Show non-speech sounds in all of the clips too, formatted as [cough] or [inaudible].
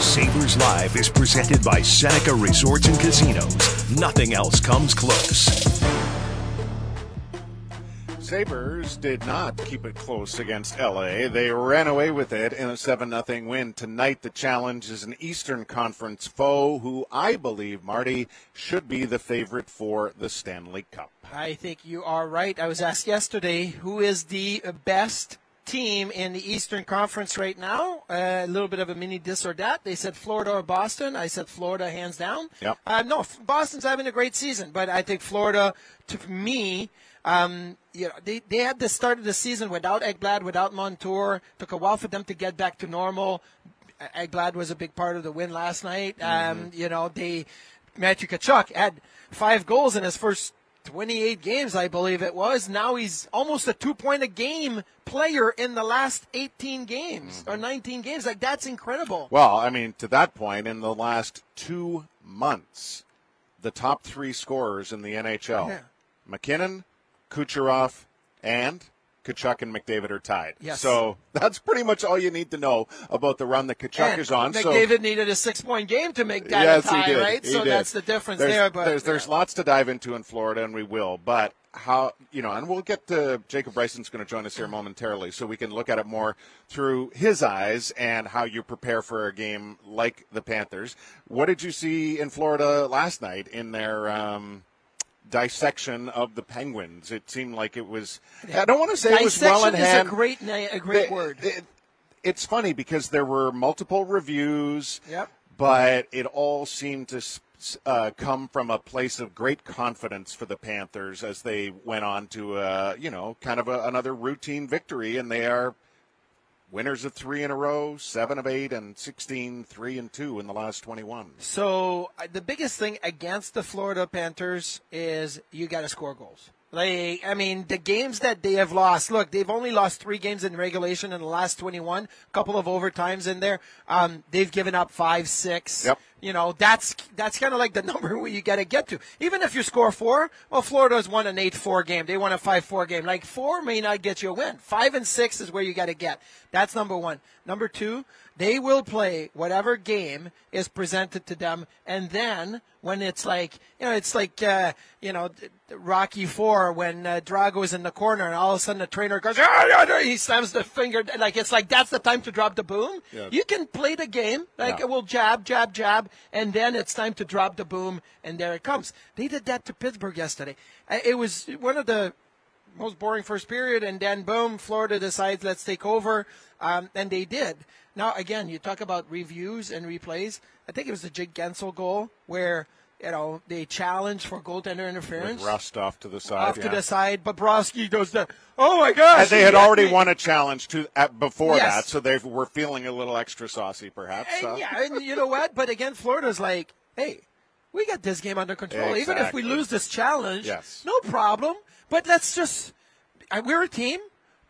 Sabres Live is presented by Seneca Resorts and Casinos. Nothing else comes close. Sabres did not keep it close against LA. They ran away with it in a 7 0 win. Tonight, the challenge is an Eastern Conference foe who I believe, Marty, should be the favorite for the Stanley Cup. I think you are right. I was asked yesterday who is the best team in the Eastern Conference right now. Uh, a little bit of a mini this or that. They said Florida or Boston. I said Florida hands down. Yep. Uh, no, Boston's having a great season, but I think Florida, to me, um, you know, they, they had the start of the season without Ekblad, without Montour. Took a while for them to get back to normal. Ekblad was a big part of the win last night. Um, you know, they Matthew Tkachuk had five goals in his first 28 games, I believe it was. Now he's almost a two point a game player in the last 18 games or mm-hmm. 19 games. Like that's incredible. Well, I mean, to that point, in the last two months, the top three scorers in the NHL Yeah. MacKinnon, Kucherov, and Tkachuk and McDavid are tied. Yes. So [laughs] that's pretty much all you need to know about the run that Tkachuk And is on. so McDavid needed a six point game to make that yes, tie, he did. right? He so did. that's the difference there's, there. But there's there's lots to dive into in Florida, and we will. But how you know, and we'll get to Jacob Bryson's going to join us here momentarily, so we can look at it more through his eyes and how you prepare for a game like the Panthers. What did you see in Florida last night in their? Um, dissection of the penguins it seemed like it was i don't want to say it was well in Dissection is hand a great a great They- word. it- it's funny because there were multiple reviews Yep. but it all seemed to uh, come from a place of great confidence for the Panthers as they went on to, uh, you know, kind of a, another routine victory, and they are winners of three in a row, seven of eight, and 16, three and two in the last 21. So uh, the biggest thing against the Florida Panthers is you got to score goals. Like, I mean, the games that they have lost. Look, they've only lost three games in regulation in the last 21. A couple of overtimes in there. Um, they've given up five, six. Yep. You know, that's that's kind of like the [laughs] number where you got to get to. Even if you score four, well, Florida's won an eight-four game. They won a five-four game. Like four may not get you a win. Five and six is where you got to get. That's number one. Number two, they will play whatever game is presented to them, and then when it's like you know, it's like uh, you know, Rocky Four when uh, Drago's in the corner, and all of a sudden the trainer goes, "Ah, ah, ah," he slams the finger, like it's like that's the time to drop the boom. Yeah. You can play the game like Yeah. we'll jab, jab, jab, and then it's time to drop the boom, and there it comes. They did that to Pittsburgh yesterday. It was one of the most boring first period, and then boom, Florida decides let's take over, um, and they did. Now again, you talk about reviews and replays. I think it was the Jake Guentzel goal where you know they challenge for goaltender interference With Rust off to the side. off to the side. Bobrovsky does the oh my gosh! And they had already me." won a challenge to at, before Yes. that, so they were feeling a little extra saucy, perhaps. And uh, yeah, and you know what? But again, Florida's like, hey, we got this game under control. Even if we lose this challenge, Yes. no problem. But let's just, uh, we're a team.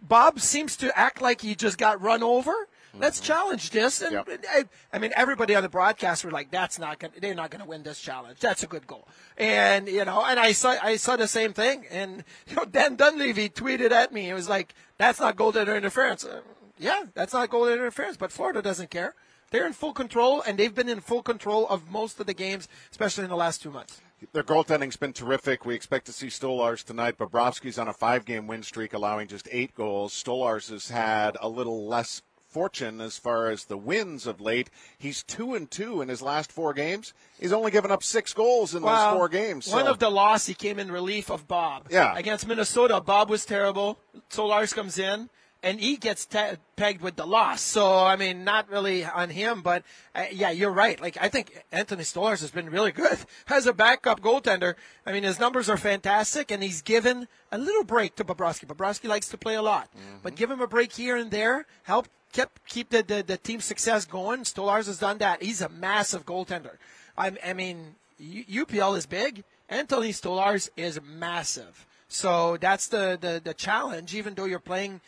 Bob seems to act like he just got run over. Let's challenge this, and Mm-hmm. Yep. I, I mean, everybody on the broadcast were like, "That's not going. They're not going to win this challenge. That's a good goal." And you know, and I saw, I saw the same thing. And you know, Dan Dunleavy tweeted at me. It was like, "That's not goaltender interference." Uh, yeah, that's not goaltender interference. But Florida doesn't care. They're in full control, and they've been in full control of most of the games, especially in the last two months. Their goaltending's been terrific. We expect to see Stolarz tonight. Bobrovsky's on a five-game win streak, allowing just eight goals. Stolarz has had a little less fortune as far as the wins of late. He's two and two in his last four games. He's only given up six goals in those four games. One of the loss, he came in relief of Bob. Yeah. Against Minnesota, Bob was terrible. Stolarz comes in, and he gets ta pegged with the loss. So I mean, not really on him, but uh, yeah, you're right. Like I think Anthony Stolarz has been really good [laughs] as a backup goaltender. I mean, his numbers are fantastic, and he's given a little break to Bobrovsky. Bobrovsky likes to play a lot, but give him a break here and there, help kept keep the, the, the team success going. Stolarz has done that. He's a massive goaltender. I, I mean, U- UPL is big. Anthony Stolarz is massive. So that's the, the, the challenge. Even though you're playing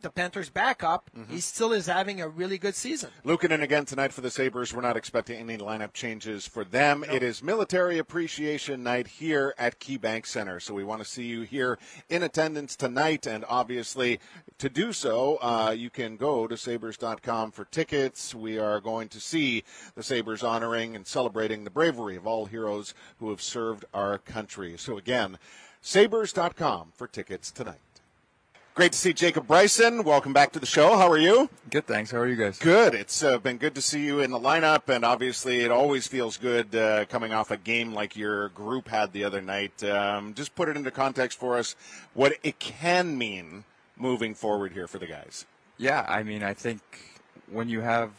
the Panthers backup, he still is having a really good season. Luukkonen again tonight for the Sabres. We're not expecting any lineup changes for them. It is Military Appreciation Night here at KeyBank Center. So we want to see you here in attendance tonight. And obviously, to do so, uh, you can go to Sabres.com for tickets. We are going to see the Sabres honoring and celebrating the bravery of all heroes who have served our country. So again, Sabres.com for tickets tonight. Great to see Jacob Bryson. Welcome back to the show. How are you? Good, thanks. How are you guys? Good. It's uh, been good to see you in the lineup, and obviously, it always feels good uh, coming off a game like your group had the other night. Um, just put it into context for us what it can mean moving forward here for the guys. Yeah, I mean, I think when you have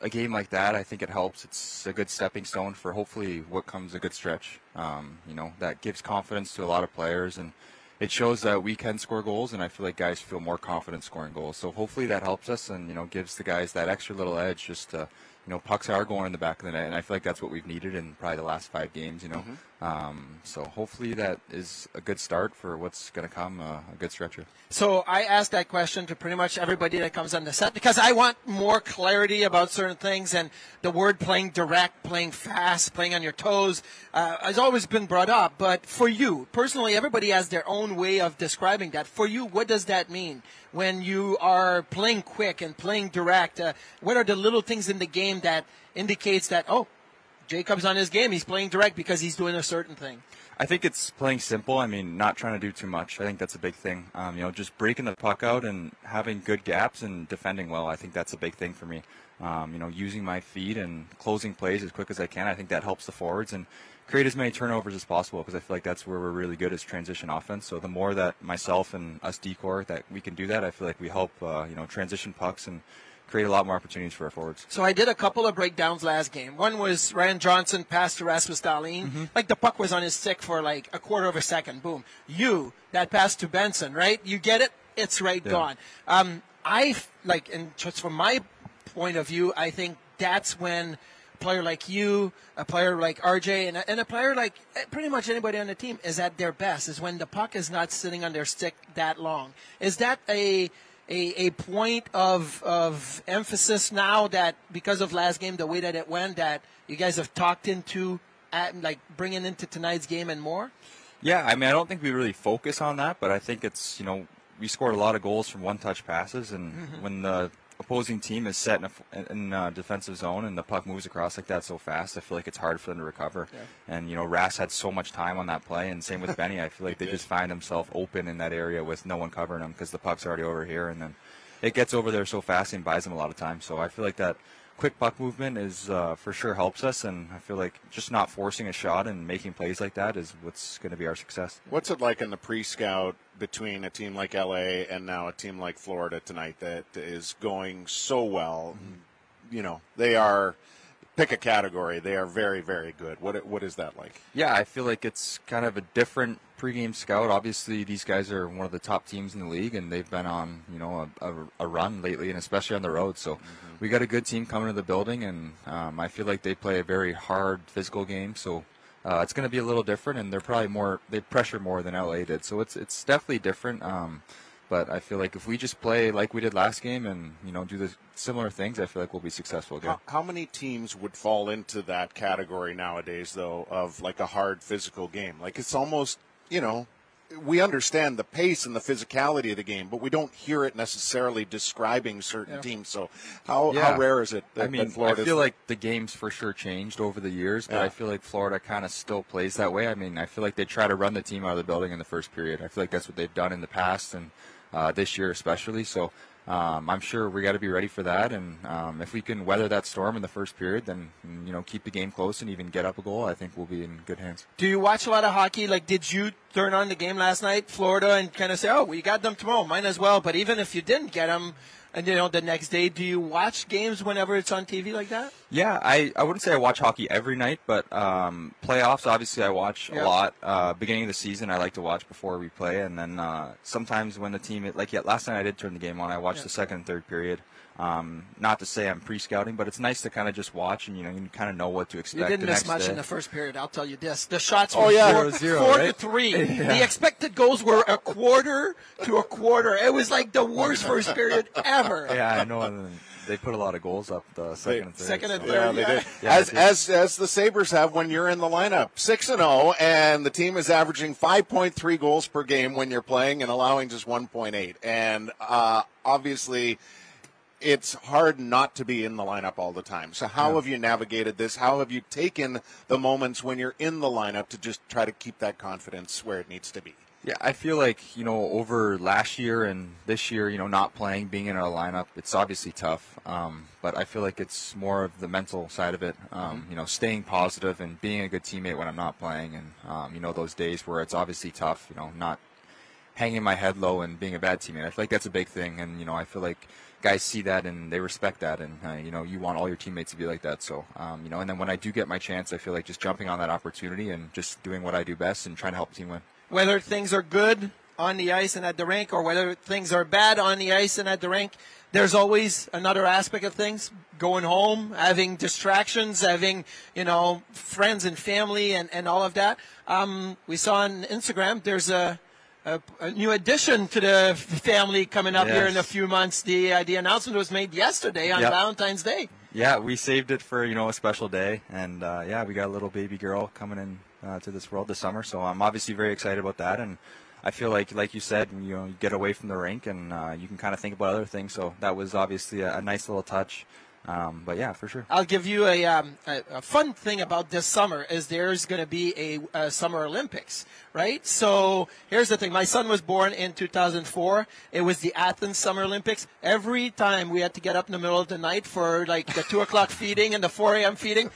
a game like that, I think it helps. It's a good stepping stone for hopefully what comes a good stretch. Um, you know, that gives confidence to a lot of players and it shows that we can score goals, and I feel like guys feel more confident scoring goals. So hopefully that helps us, and you know gives the guys that extra little edge. Just to, you know, pucks are going in the back of the net, and I feel like that's what we've needed in probably the last five games. You know, mm-hmm. Um, so hopefully that is a good start for what's going to come, uh, a good stretcher. So I asked that question to pretty much everybody that comes on the set because I want more clarity about certain things and the word playing direct, playing fast, playing on your toes uh, has always been brought up. But for you personally, everybody has their own way of describing that. For you, what does that mean when you are playing quick and playing direct? Uh, what are the little things in the game that indicates that oh, Jacob's on his game, he's playing direct because he's doing a certain thing? I think it's playing simple. I mean, not trying to do too much. I think that's a big thing. Um, you know, just breaking the puck out and having good gaps and defending well. I think that's a big thing for me. Um, you know, using my feet and closing plays as quick as I can. I think that helps the forwards and create as many turnovers as possible because I feel like that's where we're really good as transition offense. So the more that myself and us decor that we can do that, I feel like we help uh, you know transition pucks and create a lot more opportunities for our forwards. So I did a couple of breakdowns last game. One was Ryan Johnson passed to Rasmus Dahlin. Like the puck was on his stick for like a quarter of a second. Boom. You, that pass to Benson, right? You get it? It's right Yeah. gone. Um, I, like, and just from my point of view, I think that's when a player like you, a player like RJ, and a, and a player like eh, pretty much anybody on the team is at their best, is when the puck is not sitting on their stick that long. Is that a a, a point of of emphasis now that because of last game, the way that it went, that you guys have talked into at, like bringing into tonight's game and more? Yeah, I mean, I don't think we really focus on that, but I think it's you know we scored a lot of goals from one-touch passes, and mm-hmm. when the opposing team is set in a, in a uh, defensive zone and the puck moves across like that so fast, I feel like it's hard for them to recover. And you know, Rass had so much time on that play, and same with Benny. I feel like they just find themselves open in that area with no one covering them because the puck's already over here, and then it gets over there so fast and buys them a lot of time. So I feel like that quick puck movement is uh, for sure helps us, and I feel like just not forcing a shot and making plays like that is what's going to be our success. What's it like in the pre-scout between a team like LA and now a team like Florida tonight that is going so well? You know, they are pick a category. They are very, very good. What what is that like? Yeah, I feel like it's kind of a different pregame scout. Obviously, these guys are one of the top teams in the league, and they've been on you know a, a, a run lately, and especially on the road. So we got a good team coming to the building, and um, I feel like they play a very hard physical game. So uh, it's going to be a little different, and they're probably more they pressure more than LA did. So it's it's definitely different. Um, but I feel like if we just play like we did last game and you know do the similar things, I feel like we'll be successful again. How, how many teams would fall into that category nowadays, though, of like a hard physical game? Like it's almost, you know, we understand the pace and the physicality of the game, but we don't hear it necessarily describing certain teams. So how, how rare is it that, I mean, that Florida? I feel like the game's for sure changed over the years, but Yeah. I feel like Florida kind of still plays that way. I mean, I feel like they try to run the team out of the building in the first period. I feel like that's what they've done in the past and uh, this year especially. So um, I'm sure we got to be ready for that. And um, if we can weather that storm in the first period, then you know keep the game close and even get up a goal, I think we'll be in good hands. Do you watch a lot of hockey? Like, did you turn on the game last night, Florida, and kind of say, "Oh, we got them tomorrow, might as well." But even if you didn't get them, and you know the next day, do you watch games whenever it's on TV like that? Yeah, I, I wouldn't say I watch hockey every night, but um, playoffs obviously I watch Yeah. a lot. Uh, beginning of the season I like to watch before we play, and then uh, sometimes when the team like yeah, last night I did turn the game on. I watched Yeah. the second and third period. Um, not to say I'm pre-scouting, but it's nice to kind of just watch and you know you kind of know what to expect. You didn't the miss next much day. in the first period. I'll tell you this: the shots Oh, were yeah. four, Zero, zero, four to right? three. [laughs] The expected goals were a quarter to a quarter. It was like the worst first period ever. [laughs] Yeah, I know. They put a lot of goals up the second and third. Second and so- third. Yeah, they did. Yeah, as they did. as as the Sabres have when you're in the lineup, six and zero, and the team is averaging 5.3 goals per game when you're playing and allowing just 1.8. And uh, obviously, it's hard not to be in the lineup all the time. So how have you navigated this? How have you taken the moments when you're in the lineup to just try to keep that confidence where it needs to be? Yeah, I feel like you know over last year and this year, you know, not playing, being in a lineup, it's obviously tough. Um, but I feel like it's more of the mental side of it. Um, you know, staying positive and being a good teammate when I'm not playing, and um, you know those days where it's obviously tough. You know, not hanging my head low and being a bad teammate. I feel like that's a big thing, and you know, I feel like guys see that and they respect that, and uh, you know, you want all your teammates to be like that. So, um, you know, and then when I do get my chance, I feel like just jumping on that opportunity and just doing what I do best and trying to help the team win. whether things are good on the ice and at the rink or whether things are bad on the ice and at the rink, there's always another aspect of things. Going home, having distractions, having, you know, friends and family and, and all of that. Um, we saw on Instagram there's a, a, a new addition to the family coming up here in a few months. The, uh, the announcement was made yesterday on Yep. Valentine's Day. Yeah, we saved it for you know a special day, and uh, yeah, we got a little baby girl coming in uh, to this world this summer. So I'm obviously very excited about that, and I feel like, like you said, you know, you get away from the rink and uh, you can kind of think about other things. So that was obviously a, a nice little touch. Um, but yeah, for sure. I'll give you a, um, a, a fun thing about this summer is there's going to be a, a Summer Olympics, right? So here's the thing. My son was born in 2004. It was the Athens Summer Olympics. Every time we had to get up in the middle of the night for like the 2 o'clock feeding and the 4 a.m. feeding,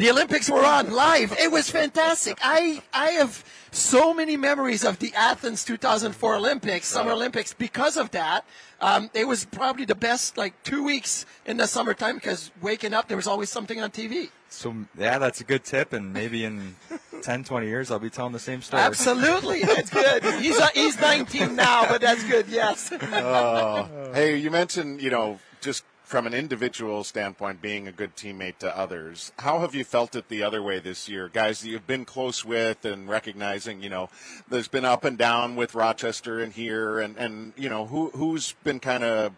the Olympics were on live. It was fantastic. I, I have so many memories of the Athens 2004 Olympics, Summer Olympics, because of that. Um, it was probably the best like two weeks in the summertime because waking up there was always something on TV. So yeah, that's a good tip, and maybe in [laughs] 10, 20 years I'll be telling the same story. Absolutely, that's good. He's uh, he's 19 now, but that's good. Yes. [laughs] Hey, you mentioned, you know, just from an individual standpoint, being a good teammate to others. How have you felt it the other way this year? Guys that you've been close with and recognizing, you know, there's been up and down with Rochester and here and, and you know, who who's been kind of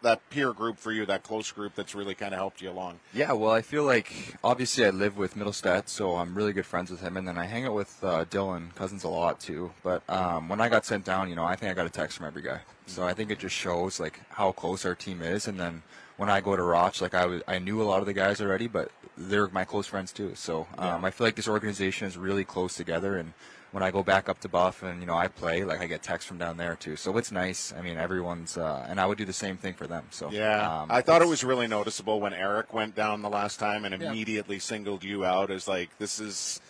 that peer group for you, that close group that's really kind of helped you along? Yeah, well, I feel like obviously I live with Middlestat, so I'm really good friends with him, and then I hang out with uh, Dylan Cozens a lot too. But um, when I got sent down, you know, I think I got a text from every guy, so I think it just shows like how close our team is. And then when I go to Roch, like I was, I knew a lot of the guys already, but they're my close friends too. So um, I feel like this organization is really close together, and when I go back up to Buff and you know I play, like I get texts from down there too. So it's nice. I mean, everyone's, uh, and I would do the same thing for them. So Yeah, um, I thought it was really noticeable when Eric went down the last time and Yeah. immediately singled you out as like this is.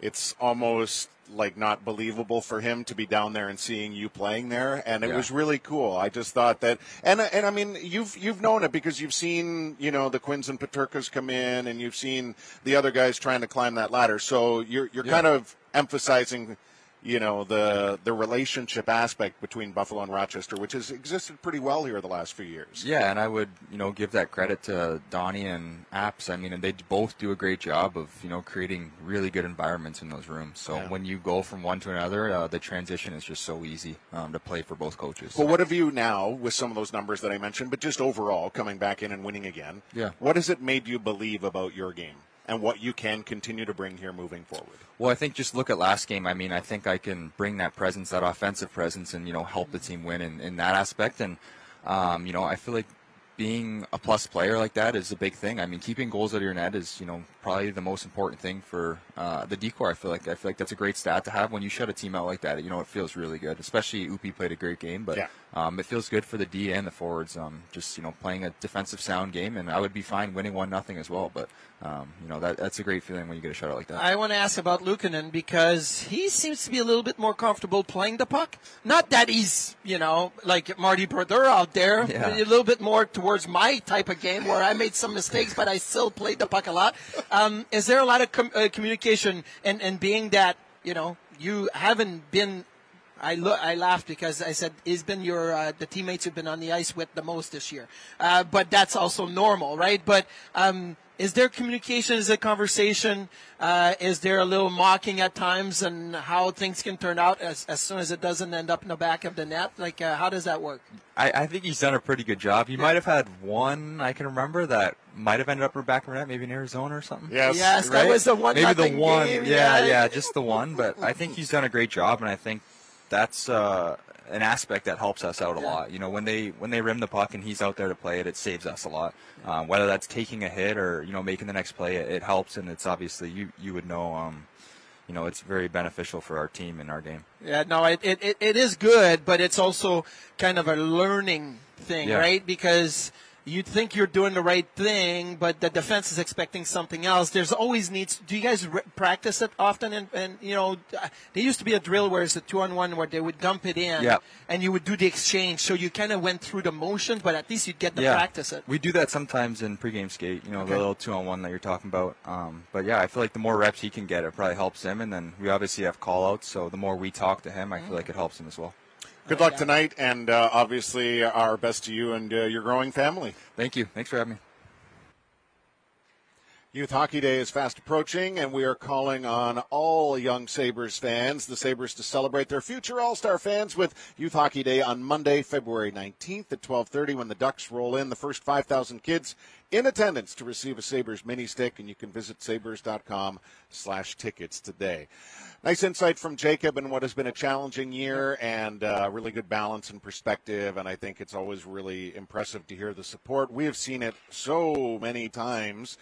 It's almost like not believable for him to be down there and seeing you playing there, and it Yeah. was really cool. I just thought that, and and I mean, you've you've known it because you've seen you know the Quinns and Peterkas come in, and you've seen the other guys trying to climb that ladder. So you're you're kind of emphasizing you know the the relationship aspect between Buffalo and Rochester, which has existed pretty well here the last few years. Yeah, and I would, you know, give that credit to Donnie and Apps. I mean, and they both do a great job of, you know, creating really good environments in those rooms. So Yeah. when you go from one to another, uh, the transition is just so easy um, to play for both coaches. Well, what have you now with some of those numbers that I mentioned, but just overall coming back in and winning again? Yeah. What has it made you believe about your game and what you can continue to bring here moving forward? Well, I think just look at last game. I mean, I think I can bring that presence, that offensive presence, and you know, help the team win in, in that aspect. And um, you know, I feel like being a plus player like that is a big thing. I mean, keeping goals out of your net is you know probably the most important thing for uh, the decor. I feel like I feel like that's a great stat to have when you shut a team out like that. You know, it feels really good. Especially UPL played a great game, but Yeah. Um, it feels good for the D and the forwards. Um, just you know playing a defensive sound game, and I would be fine winning one nothing as well. But um, you know that that's a great feeling when you get a shutout like that. I want to ask about Luukkonen because he seems to be a little bit more comfortable playing the puck. Not that he's you know like Marty Brodeur out there, Yeah. a little bit more towards my type of game where I made some mistakes, but I still played the puck a lot. Um, is there a lot of com- uh, communication and and being that you know you haven't been I lo- I laughed because I said he's been your uh, the teammates who've been on the ice with the most this year, uh, but that's also normal, right? But um, is there communication? Is there conversation? Uh, is there a little mocking at times, and how things can turn out as, as soon as it doesn't end up in the back of the net? Like, uh, how does that work? I, I think he's done a pretty good job. He might have had one I can remember that might have ended up in the back of the net, maybe in Arizona or something. Yes. Yes, that Right? was the one. Maybe the one. game, yeah, yeah, just the one. But I think he's done a great job, and I think that's uh, an aspect that helps us out a lot. You know, when they when they rim the puck and he's out there to play it, it saves us a lot. Um, whether that's taking a hit or you know making the next play, it, it helps, and it's obviously you you would know. Um, you know, it's very beneficial for our team and our game. Yeah, no, it, it, it- is good, but it's also kind of a learning thing, Yeah. right? Because you think you're doing the right thing, but the defense is expecting something else. There's always needs. Do you guys re- practice it often? And, and you know, uh, there used to be a drill where it's a two on one where they would dump it in, Yeah. and you would do the exchange. So you kind of went through the motions, but at least you'd get to practice it. We do that sometimes in pregame skate, you know, Okay. the little two on one that you're talking about. Um, but yeah, I feel like the more reps he can get, it probably helps him. And then we obviously have call outs, so the more we talk to him, I feel like it helps him as well. Good luck tonight, and uh, obviously our best to you and uh, your growing family. Thank you. Thanks for having me. Youth Hockey Day is fast approaching, and we are calling on all young Sabres fans, the Sabres, to celebrate their future All-Star fans with Youth Hockey Day on Monday, February 19th at 12:30 when the Ducks roll in the first 5,000 kids in attendance to receive a Sabres mini stick, and you can visit sabres.com slash tickets today. Nice insight from Jacob in what has been a challenging year and uh, really good balance and perspective. And I think it's always really impressive to hear the support. We have seen it so many times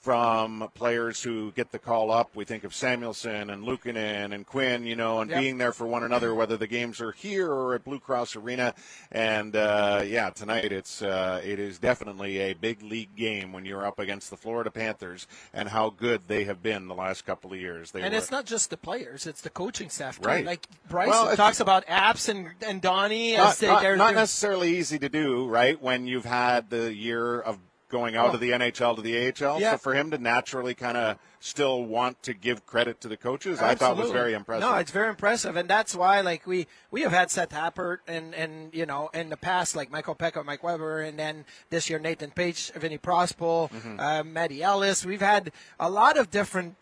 from players who get the call up. We think of Samuelsson and Luukkonen and Quinn, you know, and Yep. being there for one another, whether the games are here or at Blue Cross Arena. And uh, yeah, tonight it's uh, it is definitely a big league game when you're up against the Florida Panthers and how good they have been the last couple of years. They And were, it's not just the players; it's the coaching staff. Too. Right. Like Bryce Well, talks about apps and and Donnie as they, not- they're, not they're- necessarily easy to do, right? When you've had the year of going out Oh. of the NHL to the AHL, Yeah. so for him to naturally kind of still want to give credit to the coaches, I thought was very impressive. No, it's very impressive, and that's why like we we have had Seth Appert and and you know in the past like Michael Peca, Mike Weber, and then this year Nathan Paetsch, Vinny Prospal, Mm-hmm. uh, Matty Ellis. We've had a lot of different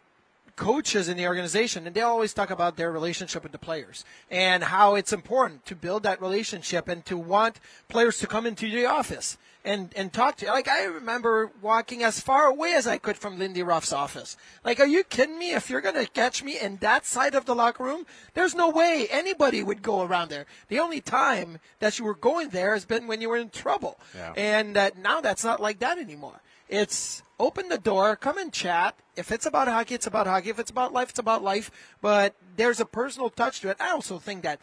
coaches in the organization and they always talk about their relationship with the players and how it's important to build that relationship and to want players to come into the office and, and talk to you. Like I remember walking as far away as I could from Lindy Ruff's office. Like, are you kidding me? If you're going to catch me in that side of the locker room, there's no way anybody would go around there. The only time that you were going there has been when you were in trouble. Yeah. And uh, now that's not like that anymore. It's open the door, come and chat. If it's about hockey, it's about hockey. If it's about life, it's about life. But there's a personal touch to it. I also think that,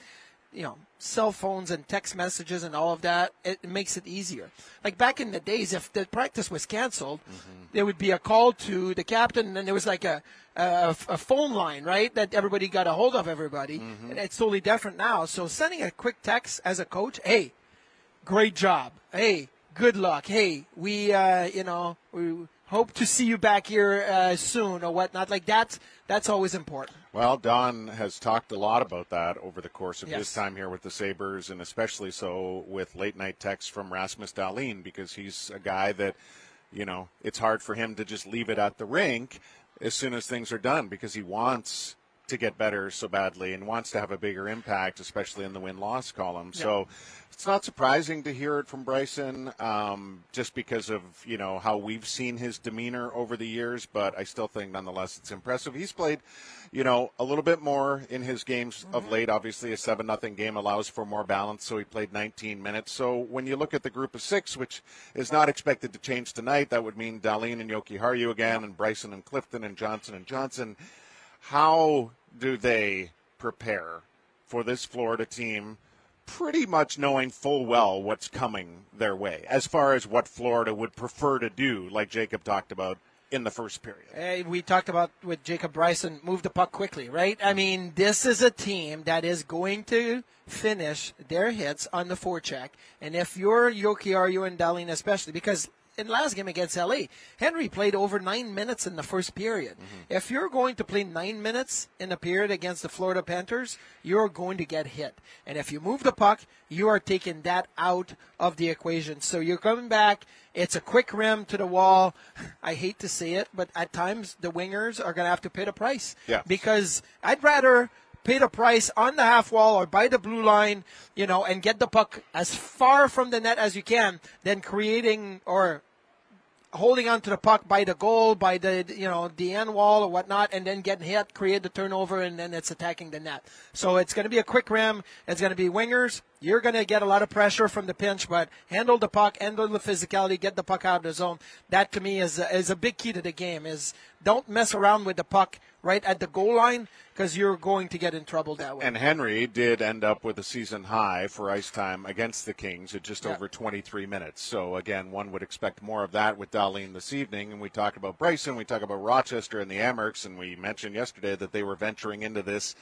you know, cell phones and text messages and all of that, it makes it easier. Like back in the days, if the practice was canceled, there would be a call to the captain, and there was like a, a, a phone line, right? That everybody got a hold of everybody. And it's totally different now. So sending a quick text as a coach, hey, great job. Hey, good luck. Hey, we, uh, you know, we hope to see you back here uh, soon or whatnot. Like that's that's always important. Well, Don has talked a lot about that over the course of his time here with the Sabres, and especially so with late night texts from Rasmus Dahlin, because he's a guy that, you know, it's hard for him to just leave it at the rink as soon as things are done because he wants to get better so badly and wants to have a bigger impact, especially in the win loss column. So it's not surprising to hear it from Bryson, um, just because of you know how we've seen his demeanor over the years. But I still think, nonetheless, it's impressive. He's played, you know, a little bit more in his games of late. Obviously, a seven nothing game allows for more balance, so he played 19 minutes. So when you look at the group of six, which is not expected to change tonight, that would mean Dahlin and Jokiharju again, and Bryson and Clifton and Johnson and Johnson. How do they prepare for this Florida team pretty much knowing full well what's coming their way as far as what Florida would prefer to do, like Jacob talked about in the first period. Hey, we talked about with Jacob Bryson, move the puck quickly, right? I mm-hmm. mean, this is a team that is going to finish their hits on the forecheck. And if you're Jokiharju and Dahlin especially, because in last game against LA, Henry played over nine minutes in the first period. Mm-hmm. If you're going to play nine minutes in a period against the Florida Panthers, you're going to get hit. And if you move the puck, you are taking that out of the equation. So you're coming back. It's a quick rim to the wall. I hate to say it, but at times the wingers are going to have to pay the price. Yeah. Because I'd rather pay the price on the half wall or by the blue line, you know, and get the puck as far from the net as you can then creating or holding on to the puck by the goal, by the you know the end wall or whatnot, and then getting hit, create the turnover, and then it's attacking the net. So it's going to be a quick rim. It's going to be wingers. You're going to get a lot of pressure from the pinch, but handle the puck, handle the physicality, get the puck out of the zone. That to me is a, is a big key to the game. Is don't mess around with the puck right at the goal line because you're going to get in trouble that way. And Henry did end up with a season high for ice time against the Kings at just Yeah. over 23 minutes. So again, one would expect more of that with Dahlin this evening. And we talk about Bryson, we talk about Rochester and the Amerks, and we mentioned yesterday that they were venturing into this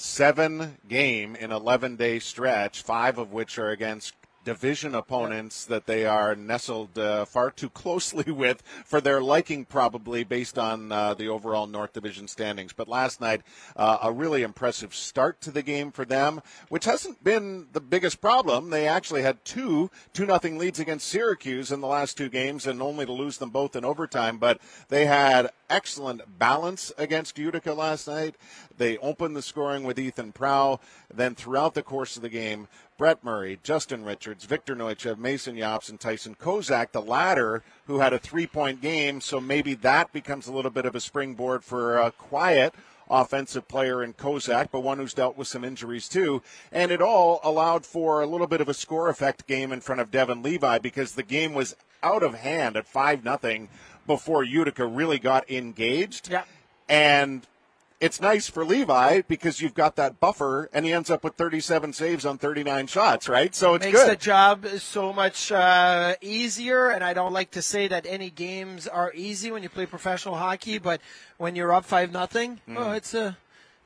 seven game in 11 day stretch, five of which are against division opponents that they are nestled uh, far too closely [laughs] with for their liking probably based on uh, the overall north division standings. But last night uh, a really impressive start to the game for them which hasn't been the biggest problem. They actually had two two nothing leads against syracuse in the last two games and only to lose them both in overtime but they had excellent balance against Utica last night. They opened the scoring with Ethan Prow. Then throughout the course of the game, Brett Murray, Justin Richards, Viktor Neuchev, Mason Jobst, and Tyson Kozak, the latter who had a three-point game, so maybe that becomes a little bit of a springboard for a quiet offensive player in Kozak, but one who's dealt with some injuries too. And it all allowed for a little bit of a score effect game in front of Devon Levi because the game was out of hand at 5 nothing before Utica really got engaged. Yeah. And it's nice for Levi because you've got that buffer, and he ends up with 37 saves on 39 shots, right? So it's makes good. the job so much uh, easier. And I don't like to say that any games are easy when you play professional hockey, but when you're up five nothing, Mm. oh, it's a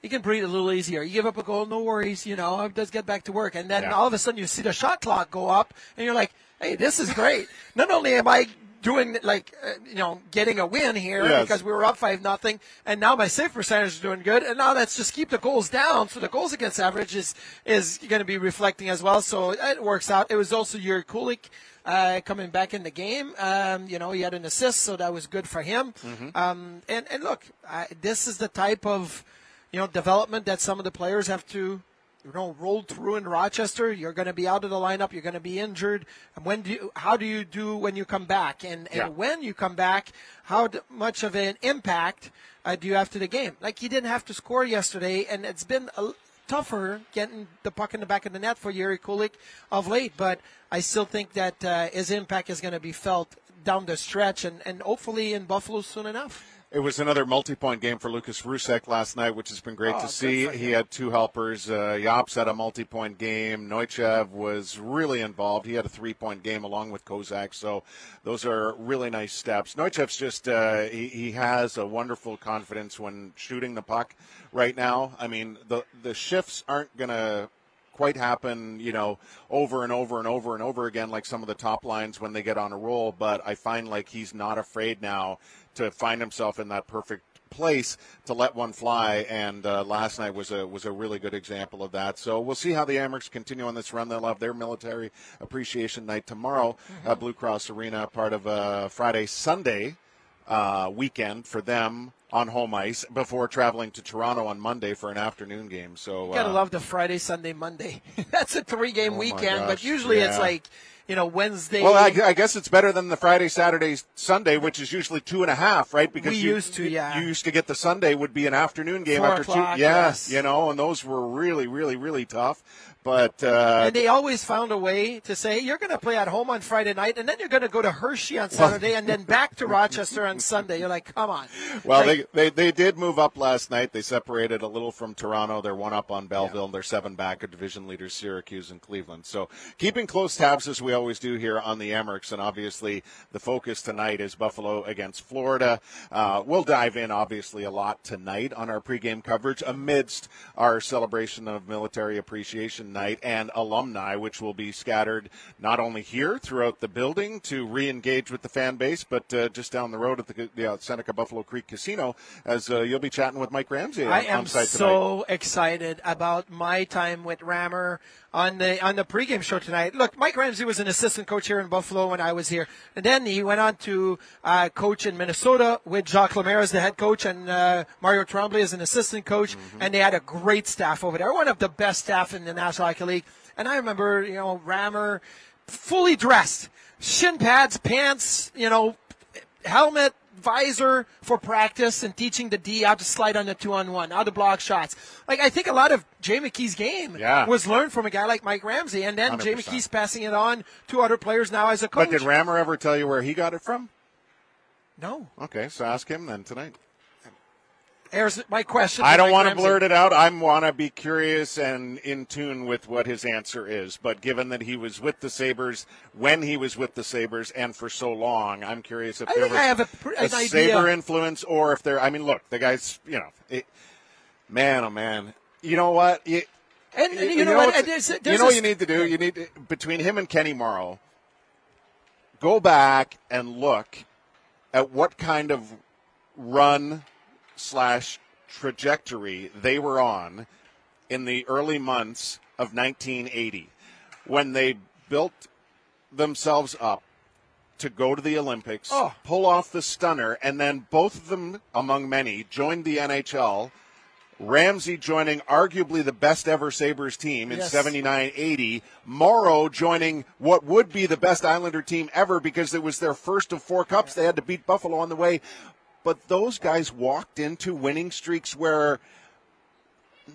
you can breathe a little easier. You give up a goal, no worries. You know, just get back to work, and then Yeah. all of a sudden you see the shot clock go up, and you're like, "Hey, this is great." Not only am I doing like uh, you know getting a win here Yes. because we were up five nothing, and now my save percentage is doing good, and now let's just keep the goals down. So the goals against average is is going to be reflecting as well. So it works out. It was also Jiri Kulich. Uh, coming back in the game, um, you know, he had an assist, so that was good for him. Um, and and look, I, this is the type of you know development that some of the players have to you know roll through in Rochester. You're going to be out of the lineup. You're going to be injured. And when do you, how do you do when you come back? And and Yeah. when you come back, how d- much of an impact uh, do you have to the game? Like you didn't have to score yesterday, and it's been a, tougher getting the puck in the back of the net for Jiri Kulich of late. But I still think that uh, his impact is going to be felt down the stretch, and, and hopefully in Buffalo soon enough. It was another multi-point game for Lukas Rousek last night, which has been great Oh, to see. He had two helpers. Uh, Jobst had a multi-point game. Neuchev was really involved. He had a three-point game along with Kozak. So those are really nice steps. Neuchev's just uh, he, he has a wonderful confidence when shooting the puck right now. I mean, the the shifts aren't gonna quite happen, you know, over and over and over and over again like some of the top lines when they get on a roll, but I find like he's not afraid now to find himself in that perfect place to let one fly and uh, last night was a was a really good example of that. So we'll see how the Amerks continue on this run. They'll have their military appreciation night tomorrow at Blue Cross Arena part of a Friday Sunday uh, weekend for them on home ice before traveling to Toronto on Monday for an afternoon game. So You gotta uh, love the Friday, Sunday, Monday. [laughs] That's a three-game Oh weekend, but usually it's like, you know, Wednesday. Well, I, I guess it's better than the Friday, Saturday, Sunday, which is usually two and a half, right? Because We you, used to, yeah. You used to get the Sunday would be an afternoon game Four after two. Yeah, yes. you know, and those were really, really, really tough. But uh, and they always found a way to say you're going to play at home on Friday night, and then you're going to go to Hershey on Saturday, and then back to Rochester on Sunday. You're like, come on. Well, like, they, they they did move up last night. They separated a little from Toronto. They're one up on Belleville. And they're seven back of division leaders Syracuse and Cleveland. So keeping close tabs as we always do here on the Amerks, and obviously the focus tonight is Buffalo against Florida. Uh, we'll dive in obviously a lot tonight on our pregame coverage amidst our celebration of Military Appreciation Night and alumni, which will be scattered not only here throughout the building to re-engage with the fan base, but uh, just down the road at the, uh, Seneca Buffalo Creek Casino, as uh, you'll be chatting with Mike Ramsey. I on, am so tonight. excited about my time with Rammer on the on the pregame show tonight. Look, Mike Ramsey was an assistant coach here in Buffalo when I was here, and then he went on to uh, coach in Minnesota with Jacques Lemaire as the head coach and uh, Mario Tremblay as an assistant coach, Mm-hmm. and they had a great staff over there, one of the best staff in the National League. And I remember, you know, Rammer fully dressed, shin pads, pants, you know, helmet, visor for practice and teaching the D how to slide on the two on one, how to block shots. Like I think a lot of Jay McKee's game Yeah. was learned from a guy like Mike Ramsey, and then Jay 100%. McKee's passing it on to other players now as a coach. But did Rammer ever tell you where he got it from? no, Okay, so ask him then tonight. Here's my question. I don't want to blurt it out. I want to be curious and in tune with what his answer is. But given that he was with the Sabres when he was with the Sabres and for so long, I'm curious if I there was I have a pr- idea. Sabre influence or if there. I mean, look, the guy's you know, it, man, oh man, you know what? You, And, and you, know, what? what's- There's, you know a- what you need to do? You need to, between him and Kenny Morrow, go back and look at what kind of run slash trajectory they were on in the early months of 1980 when they built themselves up to go to the Olympics, Oh. pull off the stunner, and then both of them, among many, joined the NHL. Ramsey joining arguably the best ever Sabres team in Yes. 79 80. Morrow joining what would be the best Islander team ever because it was their first of four cups. They had to beat Buffalo on the way. But those guys walked into winning streaks where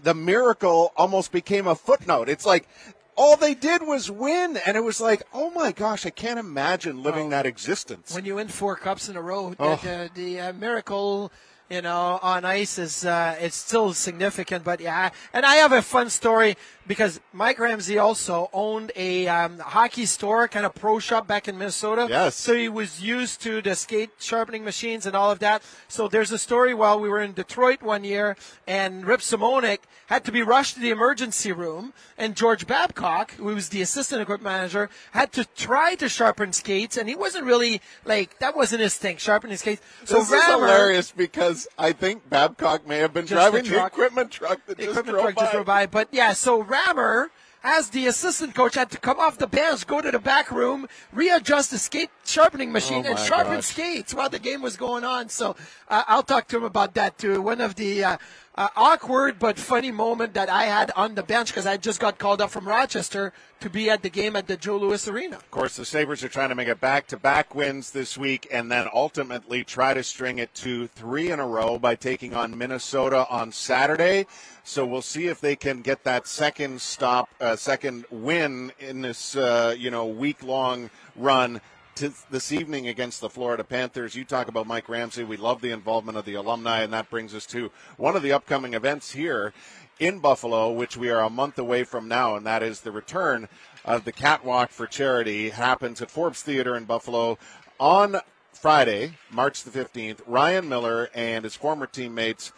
the miracle almost became a footnote. It's like all they did was win, and it was like, oh my gosh, I can't imagine living that existence. when you win four cups in a row, Oh. the, the, the uh, miracle, you know, on ice is uh, it's still significant. But yeah, and I have a fun story because Mike Ramsey also owned a um, hockey store, kind of pro shop back in Minnesota. Yes. So he was used to the skate sharpening machines and all of that. So there's a story while we were in Detroit one year, and Rip Simonik had to be rushed to the emergency room, and George Babcock, who was the assistant equipment manager, had to try to sharpen skates, and he wasn't really like that wasn't his thing, sharpening skates. So this is hilarious because I think Babcock may have been Just driving the the, equipment truck that the just equipment drove truck by. just drove by. But yeah, so Rammer, as the assistant coach, had to come off the bench, go to the back room, readjust the skate sharpening machine, Oh and sharpen gosh. skates while the game was going on. So uh, I'll talk to him about that too. One of the uh, uh, awkward but funny moment that I had on the bench because I just got called up from Rochester to be at the game at the Joe Louis Arena. Of course, the Sabres are trying to make it back to back wins this week and then ultimately try to string it to three in a row by taking on Minnesota on Saturday. So we'll see if they can get that second stop, uh, second win in this, uh, you know, week long run this evening against the Florida Panthers. You talk about Mike Ramsey. We love the involvement of the alumni, and that brings us to one of the upcoming events here in Buffalo, which we are a month away from now, and that is the return of the Catwalk for Charity. Happens at Forbes Theater in Buffalo on Friday, March the 15th. Ryan Miller and his former teammates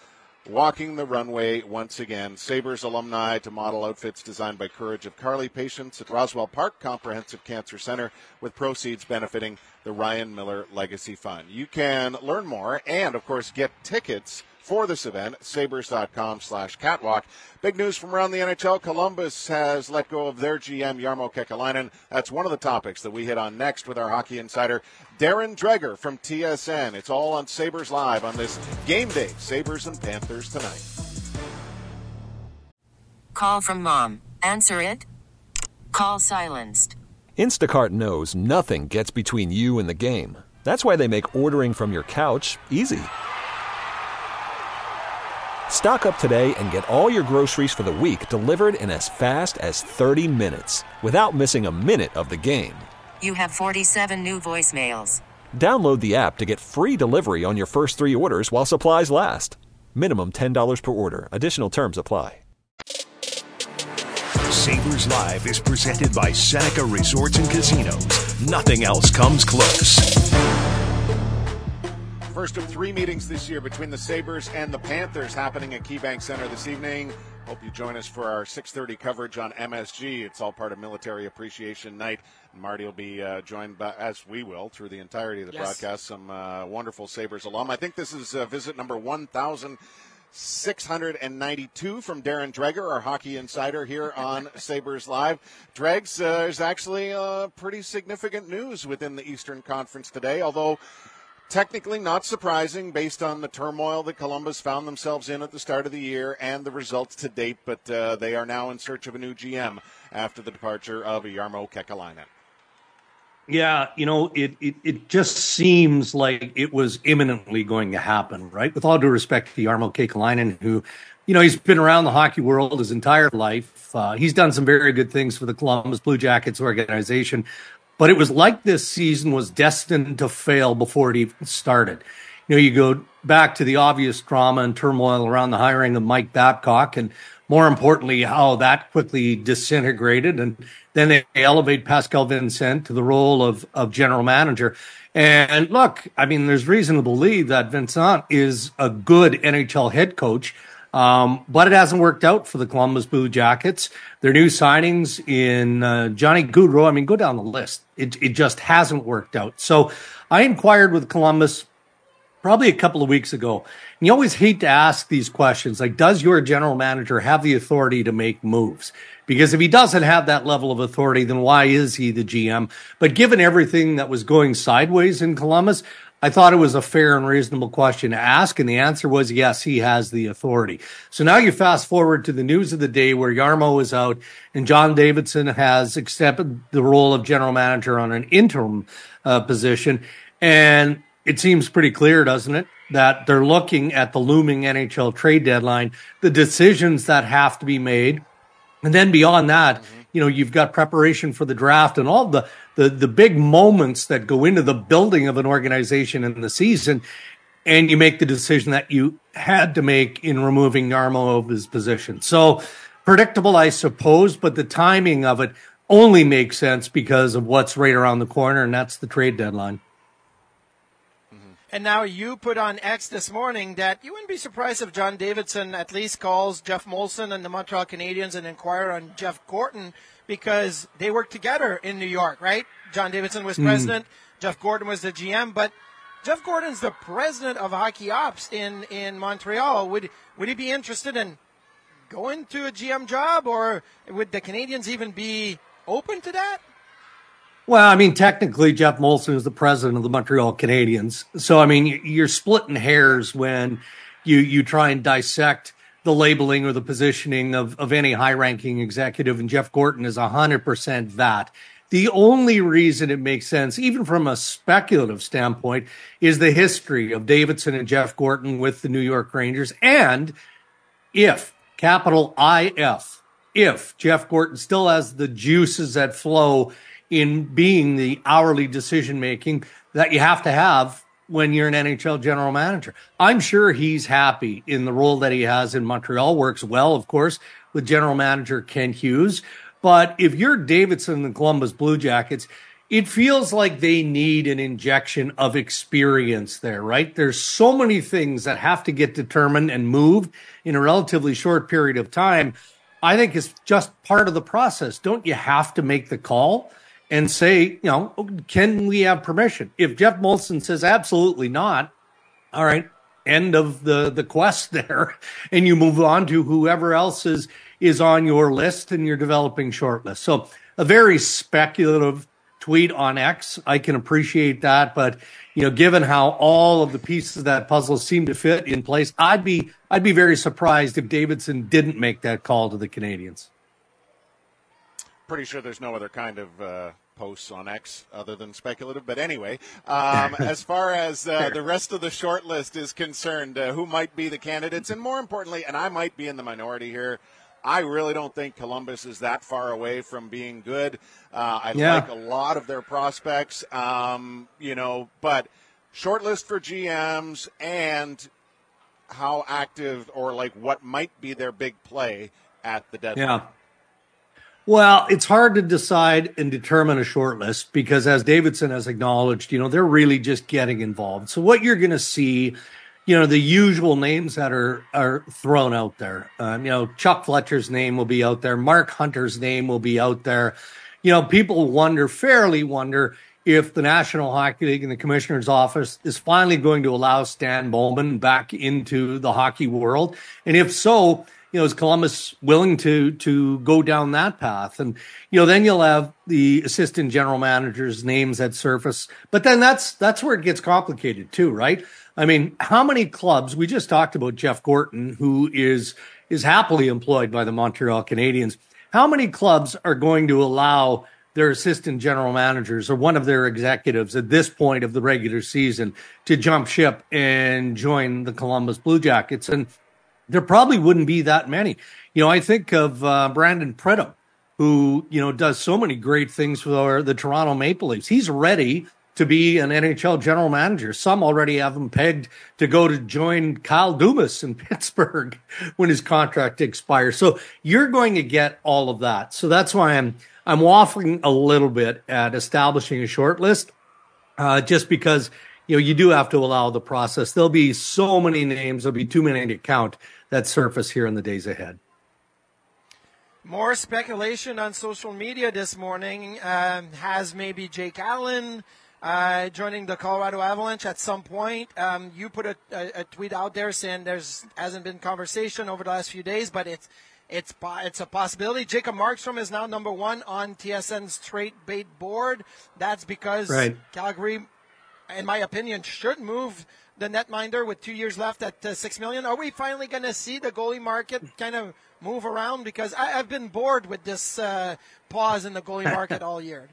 walking the runway once again. Sabres alumni to model outfits designed by Courage of Carly patients at Roswell Park Comprehensive Cancer Center with proceeds benefiting the Ryan Miller Legacy Fund. You can learn more and, of course, get tickets for this event at sabres.com slash catwalk. Big news from around the NHL. Columbus has let go of their GM, Jarmo Kekalainen. That's one of the topics that we hit on next with our hockey insider, Darren Dreger from TSN. It's all on Sabres Live on this game day, Sabres and Panthers tonight. Call from mom. Answer it. Call silenced. Instacart knows nothing gets between you and the game. That's why they make ordering from your couch easy. Stock up today and get all your groceries for the week delivered in as fast as 30 minutes without missing a minute of the game. You have 47 new voicemails. Download the app to get free delivery on your first three orders while supplies last. Minimum $10 per order. Additional terms apply. Sabres Live is presented by Seneca Resorts and Casinos. Nothing else comes close. First of three meetings this year between the Sabres and the Panthers happening at KeyBank Center this evening. Hope you join us for our 6:30 coverage on MSG. It's all part of Military Appreciation Night. Marty will be uh, joined by, as we will, through the entirety of the Yes. broadcast. Some uh, wonderful Sabres alum. I think this is uh, visit number 1,000. 692 from Darren Dreger, our hockey insider here [laughs] on Sabres Live. Dregs, uh, there's actually uh, pretty significant news within the Eastern Conference today, although technically not surprising based on the turmoil that Columbus found themselves in at the start of the year and the results to date, but uh, they are now in search of a new GM after the departure of Jarmo Kekalainen. Yeah, you know, it, it it just seems like it was imminently going to happen, right? With all due respect to Jarmo Kekalainen, who, you know, he's been around the hockey world his entire life. Uh, he's done some very good things for the Columbus Blue Jackets organization, but it was like this season was destined to fail before it even started. You know, you go back to the obvious drama and turmoil around the hiring of Mike Babcock, and more importantly, how that quickly disintegrated. And then they elevate Pascal Vincent to the role of, of general manager. And look, I mean, there's reason to believe that Vincent is a good NHL head coach. Um, but it hasn't worked out for the Columbus Blue Jackets. Their new signings in uh, Johnny Gaudreau, I mean, go down the list. It, it just hasn't worked out. So I inquired with Columbus probably a couple of weeks ago. And you always hate to ask these questions like, does your general manager have the authority to make moves? Because if he doesn't have that level of authority, then why is he the GM? But given everything that was going sideways in Columbus, I thought it was a fair and reasonable question to ask. And the answer was yes, he has the authority. So now you fast forward to the news of the day where Jarmo is out and John Davidson has accepted the role of general manager on an interim uh, position. And it seems pretty clear, doesn't it? That they're looking at the looming NHL trade deadline, the decisions that have to be made. And then beyond that, you know, you've got preparation for the draft and all the, the, the big moments that go into the building of an organization in the season. And you make the decision that you had to make in removing Jarmo of his position. So predictable, I suppose, but the timing of it only makes sense because of what's right around the corner, and that's the trade deadline. And now you put on X this morning that you wouldn't be surprised if John Davidson at least calls Jeff Molson and the Montreal Canadiens and inquire on Jeff Gorton because they work together in New York, right? John Davidson was hmm. president, Jeff Gorton was the GM, but Jeff Gorton's the president of hockey ops in, in Montreal. Would would he be interested in going to a GM job or would the Canadiens even be open to that? Well, I mean, technically, Jeff Molson is the president of the Montreal Canadiens. So, I mean, you're splitting hairs when you you try and dissect the labeling or the positioning of, of any high ranking executive. And Jeff Gorton is 100% that. The only reason it makes sense, even from a speculative standpoint, is the history of Davidson and Jeff Gorton with the New York Rangers. And if, capital IF, if Jeff Gorton still has the juices that flow in being the hourly decision making that you have to have when you're an NHL general manager. I'm sure he's happy in the role that he has in Montreal. Works well, of course, with general manager Kent Hughes. But if you're Davidson and the Columbus Blue Jackets, it feels like they need an injection of experience there, right? There's so many things that have to get determined and moved in a relatively short period of time. I think it's just part of the process. Don't you have to make the call? And say, you know, can we have permission? If Jeff Molson says absolutely not, all right, end of the the quest [laughs] there, and you move on to whoever else is is on your list and you're developing short list. So a very speculative tweet on X. I can appreciate that, but you know, given how all of the pieces of that puzzle seem to fit in place, I'd be I'd be very surprised if Davidson didn't make that call to the Canadiens. Pretty sure there's no other kind of uh, posts on X other than speculative. But anyway, um, [laughs] as far as uh, the rest of the short list is concerned, uh, who might be the candidates, and more importantly, and I might be in the minority here. I really don't think Columbus is that far away from being good. Uh, I Yeah. like a lot of their prospects, um, you know, but short list for GMs and how active or like what might be their big play at the deadline. Yeah. Well, it's hard to decide and determine a short list because, as Davidson has acknowledged, you know, they're really just getting involved. So, what you're going to see, you know, the usual names that are are thrown out there. Um, you know, Chuck Fletcher's name will be out there. Mark Hunter's name will be out there. You know, people wonder, fairly wonder, if the National Hockey League and the Commissioner's Office is finally going to allow Stan Bowman back into the hockey world, and if so, you know, is Columbus willing to to go down that path? And you know, then you'll have the assistant general managers' names that surface. But then that's that's where it gets complicated too, right? I mean, how many clubs? We just talked about Jeff Gorton, who is is happily employed by the Montreal Canadiens. How many clubs are going to allow their assistant general managers or one of their executives at this point of the regular season to jump ship and join the Columbus Blue Jackets? And there probably wouldn't be that many. You know, I think of uh, Brandon Pridham, who you know does so many great things for the Toronto Maple Leafs. He's ready to be an NHL general manager. Some already have him pegged to go to join Kyle Dubas in [laughs] Pittsburgh when his contract expires. So you're going to get all of that. So that's why I'm I'm waffling a little bit at establishing a short list, uh, just because you know you do have to allow the process. There'll be so many names. There'll be too many to count that surface here in the days ahead. More speculation on social media this morning um, has maybe Jake Allen uh, joining the Colorado Avalanche at some point. Um, you put a, a, a tweet out there saying there's hasn't been conversation over the last few days, but it's it's it's a possibility. Jacob Markstrom is now number one on TSN's trade bait board. That's because Right. Calgary, in my opinion, should move the netminder with two years left at uh, six million. Are we finally going to see the goalie market kind of move around? Because I, I've been bored with this uh, pause in the goalie market [laughs] all year.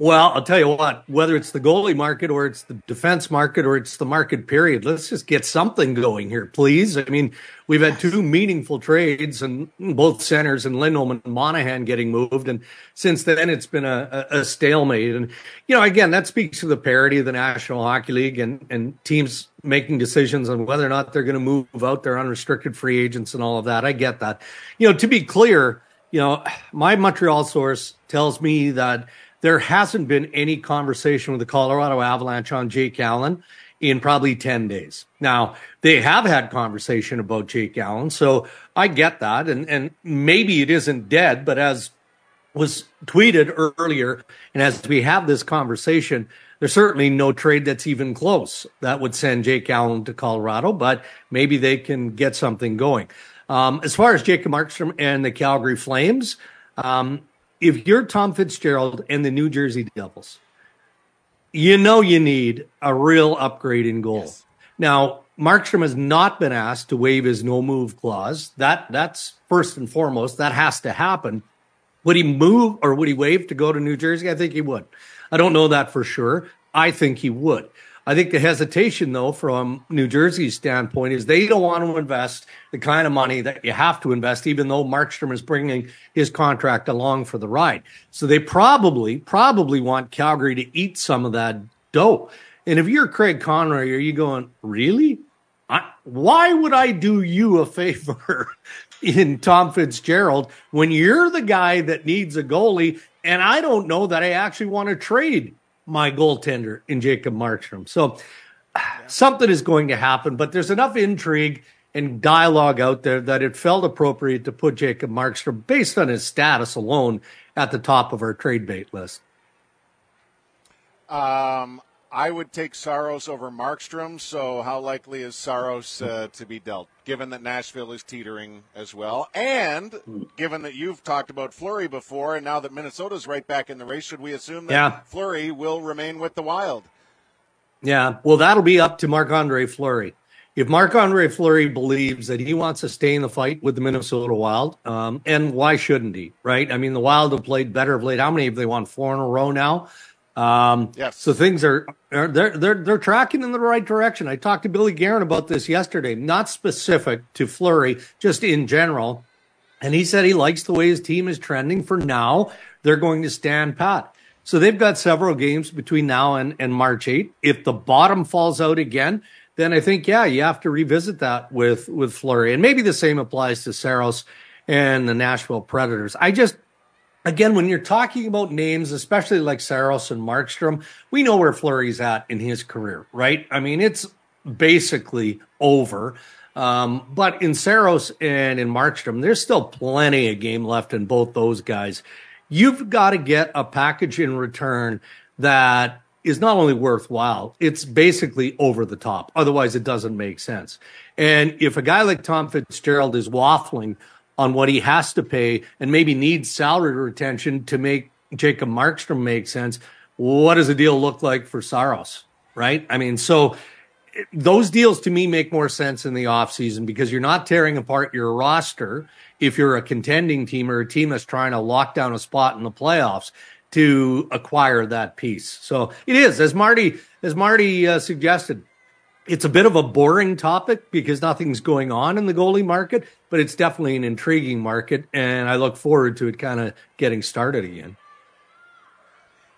Well, I'll tell you what, whether it's the goalie market or it's the defense market or it's the market period, let's just get something going here, please. I mean, we've had two meaningful trades and both centers and Lindholm and Monahan getting moved. And since then, it's been a, a, stalemate. And, you know, again, that speaks to the parity of the National Hockey League and, and teams making decisions on whether or not they're going to move out their unrestricted free agents and all of that. I get that. You know, to be clear, you know, my Montreal source tells me that there hasn't been any conversation with the Colorado Avalanche on Jake Allen in probably 10 days. Now, they have had conversation about Jake Allen, so I get that. And, and maybe it isn't dead, but as was tweeted earlier, and as we have this conversation, there's certainly no trade that's even close that would send Jake Allen to Colorado, but maybe they can get something going. Um, as far as Jacob Markstrom and the Calgary Flames, um, if you're Tom Fitzgerald and the New Jersey Devils, you know you need a real upgrade in goal. Now, Markstrom has not been asked to waive his no move clause. That that's first and foremost. That has to happen. Would he move or would he waive to go to New Jersey? I think he would. I don't know that for sure. I think he would. I think the hesitation, though, from New Jersey's standpoint, is they don't want to invest the kind of money that you have to invest, even though Markstrom is bringing his contract along for the ride. So they probably, probably want Calgary to eat some of that dough. And if you're Craig Conroy, are you going, really? I, why would I do you a favor [laughs] in Tom Fitzgerald when you're the guy that needs a goalie? And I don't know that I actually want to trade my goaltender in Jacob Markstrom. So something is going to happen, but there's enough intrigue and dialogue out there that it felt appropriate to put Jacob Markstrom, based on his status alone, at the top of our trade bait list. Um, I would take Saros over Markstrom. So, how likely is Saros uh, to be dealt, given that Nashville is teetering as well, and given that you've talked about Fleury before, and now that Minnesota's right back in the race, should we assume that Yeah. Fleury will remain with the Wild? Yeah, well, that'll be up to Marc Andre Fleury. if Marc Andre Fleury believes that he wants to stay in the fight with the Minnesota Wild, um, and why shouldn't he? Right? I mean, the Wild have played better of late. How many have they won? Four in a row now. Um, Yes. So things are, are they're they're they're tracking in the right direction. I talked to Billy Guerin about this yesterday, not specific to Fleury, just in general. And he said he likes the way his team is trending for now. They're going to stand pat. So they've got several games between now and, and March 8. If the bottom falls out again, then I think, yeah, you have to revisit that with, with Fleury. And maybe the same applies to Saros and the Nashville Predators. I just, again, when you're talking about names, especially like Saros and Markstrom, we know where Fleury's at in his career, right? I mean, it's basically over. Um, but in Saros and in Markstrom, there's still plenty of game left in both those guys. You've got to get a package in return that is not only worthwhile, it's basically over the top. Otherwise, it doesn't make sense. And if a guy like Tom Fitzgerald is waffling on what he has to pay and maybe needs salary retention to make Jacob Markstrom make sense, what does the deal look like for Saros? Right? I mean, so those deals to me make more sense in the offseason because you're not tearing apart your roster if you're a contending team or a team that's trying to lock down a spot in the playoffs to acquire that piece. So it is, as Marty as Marty uh, suggested, it's a bit of a boring topic because nothing's going on in the goalie market, but it's definitely an intriguing market, and I look forward to it kind of getting started again.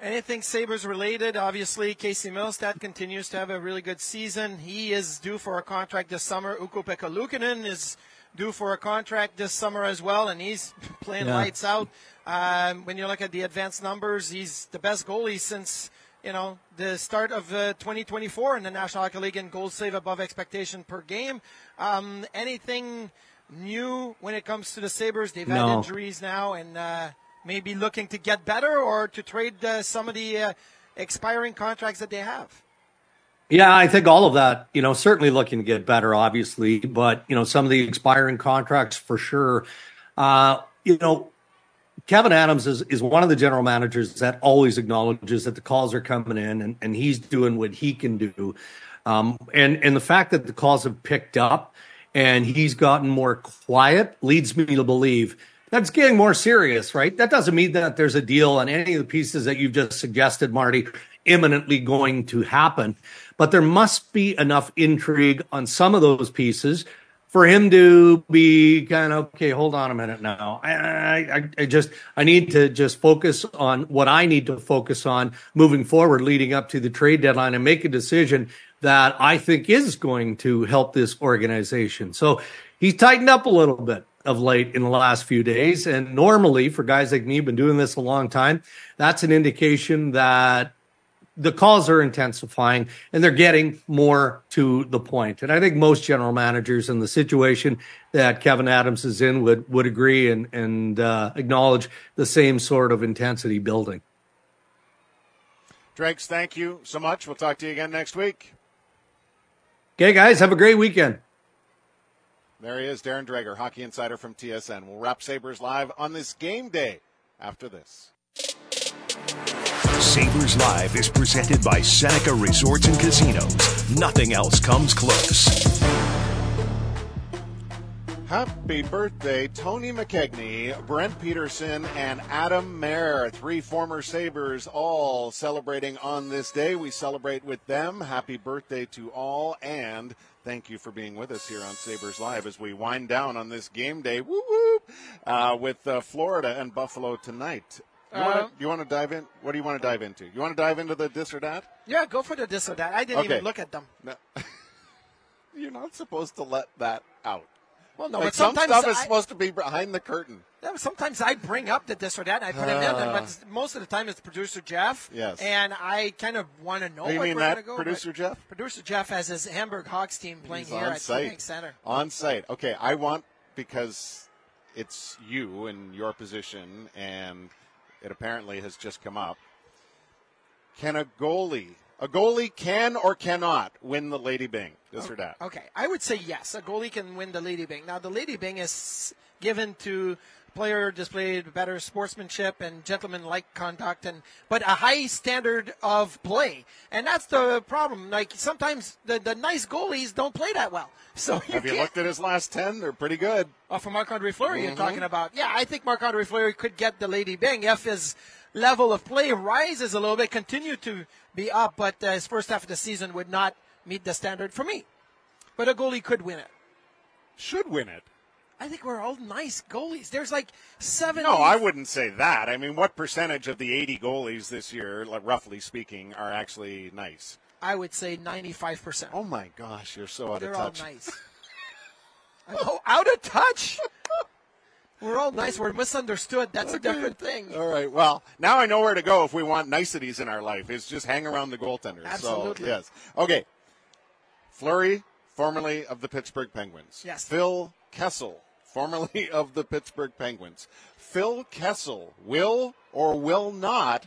Anything Sabres related, obviously Casey Mittelstadt continues to have a really good season. He is due for a contract this summer. Ukko Luukkonen is due for a contract this summer as well, and he's playing Yeah. lights out. Um, when you look at the advanced numbers, he's the best goalie since you know the start of uh, 2024 in the National Hockey League in goal save above expectation per game. Um, anything new when it comes to the Sabres? They've had injuries now, and uh, maybe looking to get better or to trade uh, some of the uh, expiring contracts that they have. Yeah, I think all of that, you know, certainly looking to get better, obviously, but, you know, some of the expiring contracts for sure. Uh, you know, Kevyn Adams is, is one of the general managers that always acknowledges that the calls are coming in and, and he's doing what he can do. Um, and, and the fact that the calls have picked up and he's gotten more quiet leads me to believe that's getting more serious, right? That doesn't mean that there's a deal on any of the pieces that you've just suggested, Marty, imminently going to happen. But there must be enough intrigue on some of those pieces for him to be kind of okay. Hold on a minute now. I, I, I just I need to just focus on what I need to focus on moving forward, leading up to the trade deadline, and make a decision that I think is going to help this organization. So he's tightened up a little bit of late in the last few days, and normally for guys like me, been doing this a long time, that's an indication that the calls are intensifying and they're getting more to the point. And I think most general managers in the situation that Kevyn Adams is in would, would agree and, and uh, acknowledge the same sort of intensity building. Drakes, thank you so much. We'll talk to you again next week. Okay, guys, have a great weekend. There he is, Darren Dreger, hockey insider from TSN. We'll wrap Sabres live on this game day after this. Sabres Live is presented by Seneca Resorts and Casinos. Nothing else comes close. Happy birthday, Tony McKegney, Brent Peterson, and Adam Mair. Three former Sabres all celebrating on this day. We celebrate with them. Happy birthday to all, and thank you for being with us here on Sabres Live as we wind down on this game day. Uh, with uh, Florida and Buffalo tonight. You Uh, want to you want to dive in? What do you want to dive into? You want to dive into the this or that? Yeah, go for the this or that. I didn't Okay. even look at them. No. [laughs] You're not supposed to let that out. Well, no, like but some sometimes stuff is supposed to be behind the curtain. Yeah, Sometimes I bring up the this or that, and I put it in, Ah. but most of the time it's producer Jeff. Yes. And I kind of want to know You mean that, go. producer Jeff? Producer Jeff has his Hamburg Hawks team playing He's here at site. Center. On site. Okay, I want because it's you and your position, and it apparently has just come up. Can a goalie, a goalie can or cannot win the Lady Byng? This or that? Okay, I would say yes. A goalie can win the Lady Byng. Now, the Lady Byng is given to player displayed better sportsmanship and gentleman-like conduct, and but a high standard of play, and that's the problem. Like sometimes the, the nice goalies don't play that well. [laughs] So Have you looked at his last 10? They're pretty good. Oh, for Marc Andre Fleury, Mm-hmm. you're talking about. Yeah, I think Marc Andre Fleury could get the Lady Byng if his level of play rises a little bit, continue to be up, but uh, his first half of the season would not meet the standard for me. But a goalie could win it. Should win it. I think we're all nice goalies. There's like seven. No, I wouldn't say that. I mean, what percentage of the 80 goalies this year, like roughly speaking, are actually nice? I would say 95%. Oh my gosh, you're so out They're of touch. They're all nice. [laughs] oh, out of touch? We're all nice. We're misunderstood. That's a different thing. All right. Well, now I know where to go if we want niceties in our life. Is just hang around the goaltenders. Absolutely. So, yes. Okay. Fleury, formerly of the Pittsburgh Penguins. Yes. Phil Kessel, formerly [laughs] of the Pittsburgh Penguins. Phil Kessel will or will not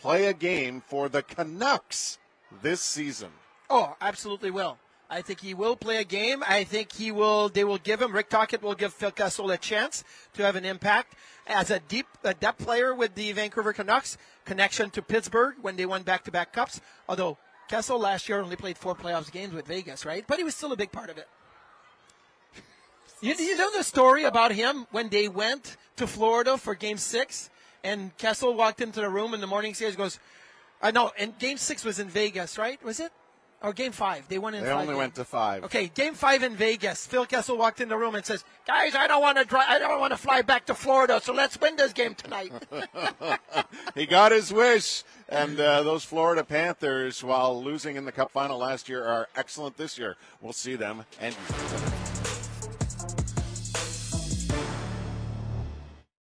play a game for the Canucks this season. Oh, absolutely will. I think he will play a game. I think he will. They will give him. Rick Tocchet will give Phil Kessel a chance to have an impact as a deep, a depth player with the Vancouver Canucks. Connection to Pittsburgh when they won back-to-back cups. Although Kessel last year only played four playoffs games with Vegas, right? But he was still a big part of it. You, you know the story about him when they went to Florida for Game Six, and Kessel walked into the room in the morning series. Goes, uh, know. and Game Six was in Vegas, right? Was it? Or Game Five? They won in. They only games. went to five. Okay, Game Five in Vegas. Phil Kessel walked in the room and says, "Guys, I don't want to drive. I don't want to fly back to Florida. So let's win this game tonight." [laughs] [laughs] He got his wish. And uh, those Florida Panthers, while losing in the Cup final last year, are excellent this year. We'll see them and.